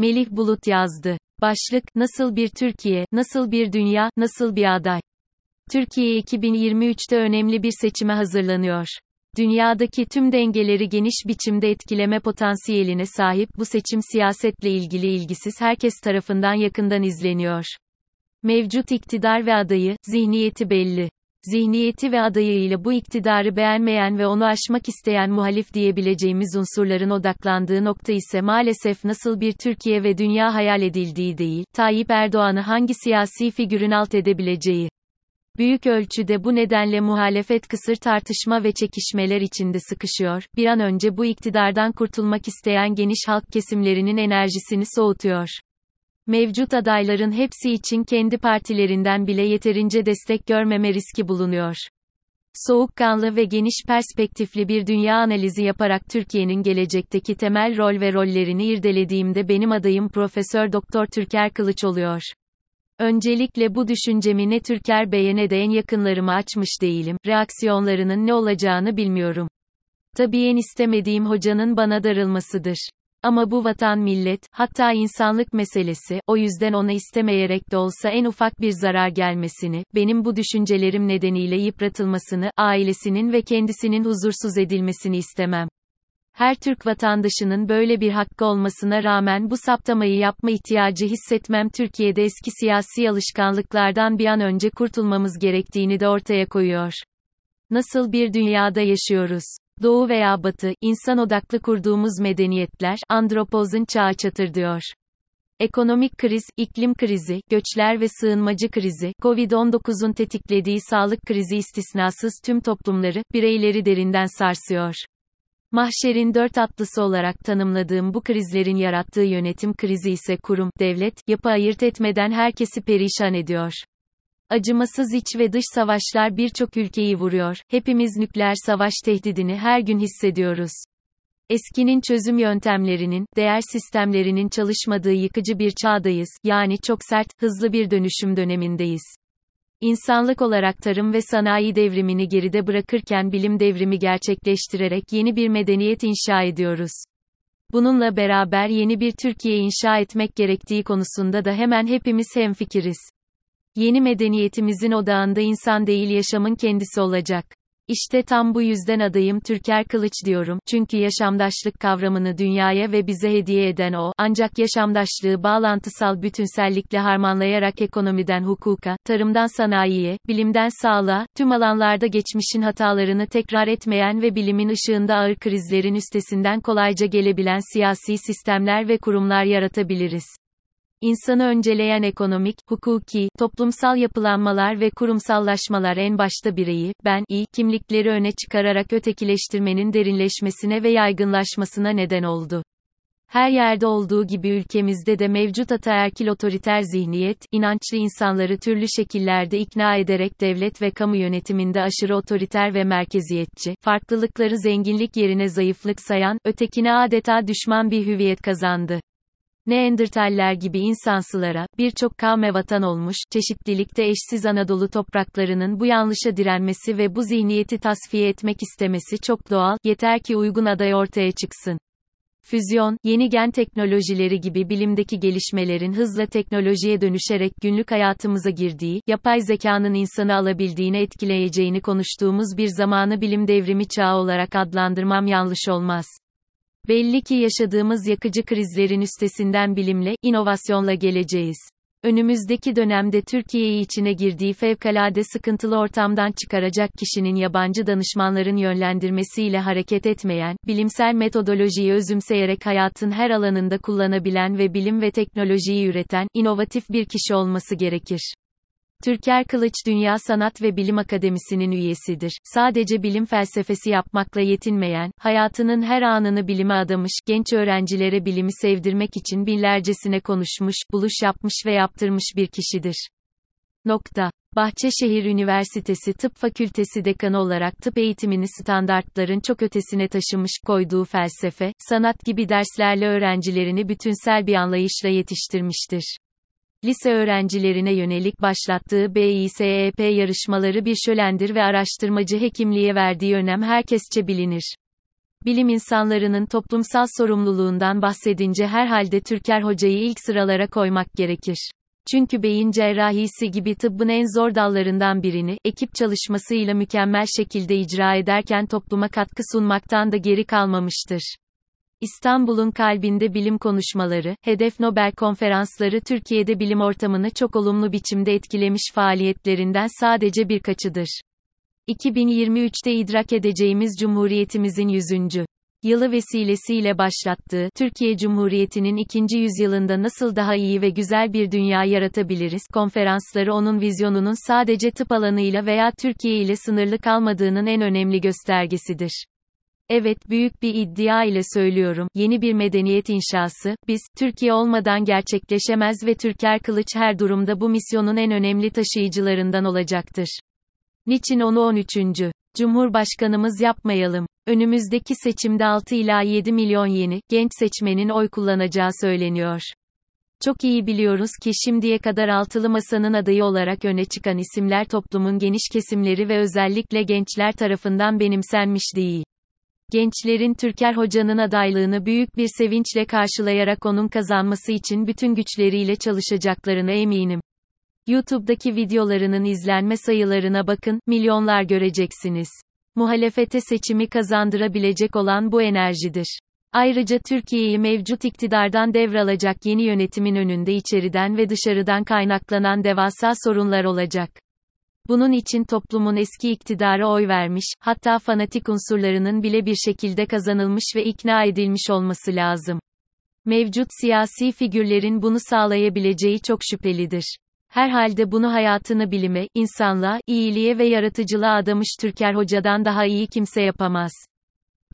Melih Bulut yazdı. Başlık, Nasıl bir Türkiye, Nasıl bir Dünya, Nasıl bir Aday? Türkiye 2023'te önemli bir seçime hazırlanıyor. Dünyadaki tüm dengeleri geniş biçimde etkileme potansiyeline sahip bu seçim siyasetle ilgili ilgisiz herkes tarafından yakından izleniyor. Mevcut iktidar ve adayı, zihniyeti belli. Zihniyeti ve adayıyla bu iktidarı beğenmeyen ve onu aşmak isteyen muhalif diyebileceğimiz unsurların odaklandığı nokta ise maalesef nasıl bir Türkiye ve dünya hayal edildiği değil, Tayyip Erdoğan'ı hangi siyasi figürün alt edebileceği. Büyük ölçüde bu nedenle muhalefet kısır tartışma ve çekişmeler içinde sıkışıyor, bir an önce bu iktidardan kurtulmak isteyen geniş halk kesimlerinin enerjisini soğutuyor. Mevcut adayların hepsi için kendi partilerinden bile yeterince destek görmeme riski bulunuyor. Soğukkanlı ve geniş perspektifli bir dünya analizi yaparak Türkiye'nin gelecekteki temel rol ve rollerini irdelediğimde benim adayım Profesör Doktor Türker Kılıç oluyor. Öncelikle bu düşüncemi ne Türker Bey'e ne de en yakınlarıma açmış değilim. Reaksiyonlarının ne olacağını bilmiyorum. Tabii en istemediğim hocanın bana darılmasıdır. Ama bu vatan millet, hatta insanlık meselesi, o yüzden ona istemeyerek de olsa en ufak bir zarar gelmesini, benim bu düşüncelerim nedeniyle yıpratılmasını, ailesinin ve kendisinin huzursuz edilmesini istemem. Her Türk vatandaşının böyle bir hakkı olmasına rağmen bu saptamayı yapma ihtiyacı hissetmem Türkiye'de eski siyasi alışkanlıklardan bir an önce kurtulmamız gerektiğini de ortaya koyuyor. Nasıl bir dünyada yaşıyoruz? Doğu veya Batı, insan odaklı kurduğumuz medeniyetler, andropozun çağı çatır diyor. Ekonomik kriz, iklim krizi, göçler ve sığınmacı krizi, Covid-19'un tetiklediği sağlık krizi istisnasız tüm toplumları, bireyleri derinden sarsıyor. Mahşerin dört atlısı olarak tanımladığım bu krizlerin yarattığı yönetim krizi ise kurum, devlet, yapı ayırt etmeden herkesi perişan ediyor. Acımasız iç ve dış savaşlar birçok ülkeyi vuruyor. Hepimiz nükleer savaş tehdidini her gün hissediyoruz. Eskinin çözüm yöntemlerinin, değer sistemlerinin çalışmadığı yıkıcı bir çağdayız. Yani çok sert, hızlı bir dönüşüm dönemindeyiz. İnsanlık olarak tarım ve sanayi devrimini geride bırakırken bilim devrimi gerçekleştirerek yeni bir medeniyet inşa ediyoruz. Bununla beraber yeni bir Türkiye inşa etmek gerektiği konusunda da hemen hepimiz hemfikiriz. Yeni medeniyetimizin odağında insan değil yaşamın kendisi olacak. İşte tam bu yüzden adayım Türker Kılıç diyorum. Çünkü yaşamdaşlık kavramını dünyaya ve bize hediye eden o, ancak yaşamdaşlığı bağlantısal bütünsellikle harmanlayarak ekonomiden hukuka, tarımdan sanayiye, bilimden sağlığa, tüm alanlarda geçmişin hatalarını tekrar etmeyen ve bilimin ışığında ağır krizlerin üstesinden kolayca gelebilen siyasi sistemler ve kurumlar yaratabiliriz. İnsanı önceleyen ekonomik, hukuki, toplumsal yapılanmalar ve kurumsallaşmalar en başta bireyi, ben, iyi, kimlikleri öne çıkararak ötekileştirmenin derinleşmesine ve yaygınlaşmasına neden oldu. Her yerde olduğu gibi ülkemizde de mevcut ataerkil otoriter zihniyet, inançlı insanları türlü şekillerde ikna ederek devlet ve kamu yönetiminde aşırı otoriter ve merkeziyetçi, farklılıkları zenginlik yerine zayıflık sayan, ötekine adeta düşman bir hüviyet kazandı. Neandertaller gibi insansılara, birçok kavme vatan olmuş, çeşitlilikte eşsiz Anadolu topraklarının bu yanlışa direnmesi ve bu zihniyeti tasfiye etmek istemesi çok doğal, yeter ki uygun aday ortaya çıksın. Füzyon, yeni gen teknolojileri gibi bilimdeki gelişmelerin hızla teknolojiye dönüşerek günlük hayatımıza girdiği, yapay zekanın insanı alabildiğini etkileyeceğini konuştuğumuz bir zamanı bilim devrimi çağı olarak adlandırmam yanlış olmaz. Belli ki yaşadığımız yakıcı krizlerin üstesinden bilimle, inovasyonla geleceğiz. Önümüzdeki dönemde Türkiye'yi içine girdiği fevkalade sıkıntılı ortamdan çıkaracak kişinin yabancı danışmanların yönlendirmesiyle hareket etmeyen, bilimsel metodolojiyi özümseyerek hayatın her alanında kullanabilen ve bilim ve teknolojiyi üreten, inovatif bir kişi olması gerekir. Türker Kılıç Dünya Sanat ve Bilim Akademisi'nin üyesidir. Sadece bilim felsefesi yapmakla yetinmeyen, hayatının her anını bilime adamış, genç öğrencilere bilimi sevdirmek için binlercesine konuşmuş, buluş yapmış ve yaptırmış bir kişidir. Nokta. Bahçeşehir Üniversitesi Tıp Fakültesi dekanı olarak tıp eğitimini standartların çok ötesine taşımış, koyduğu felsefe, sanat gibi derslerle öğrencilerini bütünsel bir anlayışla yetiştirmiştir. Lise öğrencilerine yönelik başlattığı BİSEP yarışmaları bir şölendir ve araştırmacı hekimliğe verdiği önem herkesçe bilinir. Bilim insanlarının toplumsal sorumluluğundan bahsedince herhalde Türker Hoca'yı ilk sıralara koymak gerekir. Çünkü beyin cerrahisi gibi tıbbın en zor dallarından birini, ekip çalışmasıyla mükemmel şekilde icra ederken topluma katkı sunmaktan da geri kalmamıştır. İstanbul'un kalbinde bilim konuşmaları, hedef Nobel konferansları Türkiye'de bilim ortamını çok olumlu biçimde etkilemiş faaliyetlerinden sadece birkaçıdır. 2023'te idrak edeceğimiz Cumhuriyetimizin 100. yılı vesilesiyle başlattığı Türkiye Cumhuriyeti'nin ikinci yüzyılında nasıl daha iyi ve güzel bir dünya yaratabiliriz konferansları onun vizyonunun sadece tıp alanıyla veya Türkiye ile sınırlı kalmadığının en önemli göstergesidir. Evet büyük bir iddia ile söylüyorum, yeni bir medeniyet inşası, biz, Türkiye olmadan gerçekleşemez ve Türker Kılıç her durumda bu misyonun en önemli taşıyıcılarından olacaktır. Niçin onu 13. Cumhurbaşkanımız yapmayalım? Önümüzdeki seçimde 6 ila 7 milyon yeni, genç seçmenin oy kullanacağı söyleniyor. Çok iyi biliyoruz ki şimdiye kadar altılı masanın adayı olarak öne çıkan isimler toplumun geniş kesimleri ve özellikle gençler tarafından benimsenmiş değil. Gençlerin Türker Hoca'nın adaylığını büyük bir sevinçle karşılayarak onun kazanması için bütün güçleriyle çalışacaklarına eminim. YouTube'daki videolarının izlenme sayılarına bakın, milyonlar göreceksiniz. Muhalefete seçimi kazandırabilecek olan bu enerjidir. Ayrıca Türkiye'yi mevcut iktidardan devralacak yeni yönetimin önünde içeriden ve dışarıdan kaynaklanan devasa sorunlar olacak. Bunun için toplumun eski iktidara oy vermiş, hatta fanatik unsurlarının bile bir şekilde kazanılmış ve ikna edilmiş olması lazım. Mevcut siyasi figürlerin bunu sağlayabileceği çok şüphelidir. Herhalde bunu hayatını bilime, insanlığa, iyiliğe ve yaratıcılığa adamış Türker Hoca'dan daha iyi kimse yapamaz.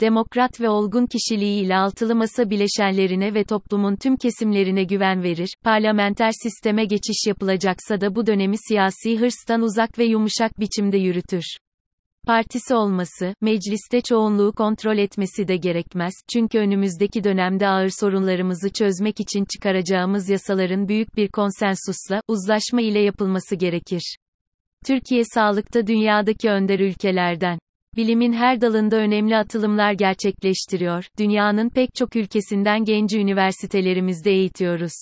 Demokrat ve olgun kişiliğiyle altılı masa bileşenlerine ve toplumun tüm kesimlerine güven verir, parlamenter sisteme geçiş yapılacaksa da bu dönemi siyasi hırstan uzak ve yumuşak biçimde yürütür partisi olması, mecliste çoğunluğu kontrol etmesi de gerekmez, çünkü önümüzdeki dönemde ağır sorunlarımızı çözmek için çıkaracağımız yasaların büyük bir konsensusla, uzlaşma ile yapılması gerekir. Türkiye sağlıkta dünyadaki önder ülkelerden. Bilimin her dalında önemli atılımlar gerçekleştiriyor, dünyanın pek çok ülkesinden genci üniversitelerimizde eğitiyoruz.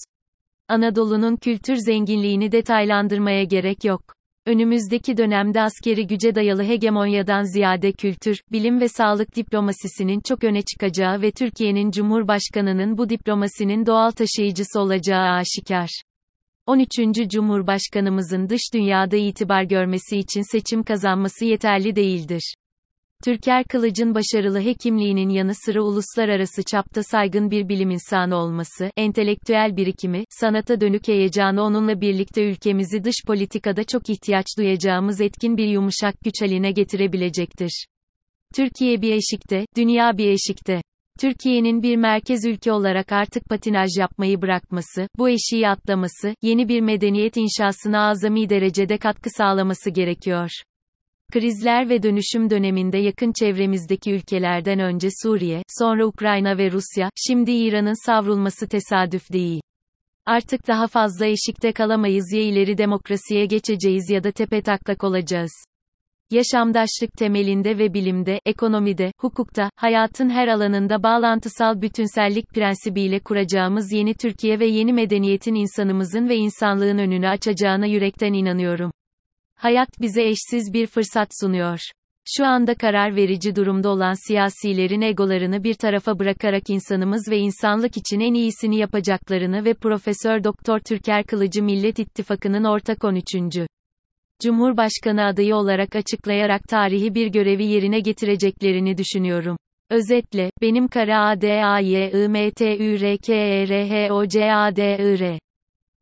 Anadolu'nun kültür zenginliğini detaylandırmaya gerek yok. Önümüzdeki dönemde askeri güce dayalı hegemonyadan ziyade kültür, bilim ve sağlık diplomasisinin çok öne çıkacağı ve Türkiye'nin Cumhurbaşkanı'nın bu diplomasinin doğal taşıyıcısı olacağı aşikar. 13. Cumhurbaşkanımızın dış dünyada itibar görmesi için seçim kazanması yeterli değildir. Türker Kılıç'ın başarılı hekimliğinin yanı sıra uluslararası çapta saygın bir bilim insanı olması, entelektüel birikimi, sanata dönük heyecanı onunla birlikte ülkemizi dış politikada çok ihtiyaç duyacağımız etkin bir yumuşak güç haline getirebilecektir. Türkiye bir eşikte, dünya bir eşikte. Türkiye'nin bir merkez ülke olarak artık patinaj yapmayı bırakması, bu eşiği atlaması, yeni bir medeniyet inşasına azami derecede katkı sağlaması gerekiyor. Krizler ve dönüşüm döneminde yakın çevremizdeki ülkelerden önce Suriye, sonra Ukrayna ve Rusya, şimdi İran'ın savrulması tesadüf değil. Artık daha fazla eşikte kalamayız ya ileri demokrasiye geçeceğiz ya da tepe taklak olacağız. Yaşamdaşlık temelinde ve bilimde, ekonomide, hukukta, hayatın her alanında bağlantısal bütünsellik prensibiyle kuracağımız yeni Türkiye ve yeni medeniyetin insanımızın ve insanlığın önünü açacağına yürekten inanıyorum. Hayat bize eşsiz bir fırsat sunuyor. Şu anda karar verici durumda olan siyasilerin egolarını bir tarafa bırakarak insanımız ve insanlık için en iyisini yapacaklarını ve Profesör Doktor Türker Kılıcı Millet İttifakı'nın ortak 13. Cumhurbaşkanı adayı olarak açıklayarak tarihi bir görevi yerine getireceklerini düşünüyorum. Özetle, benim kara A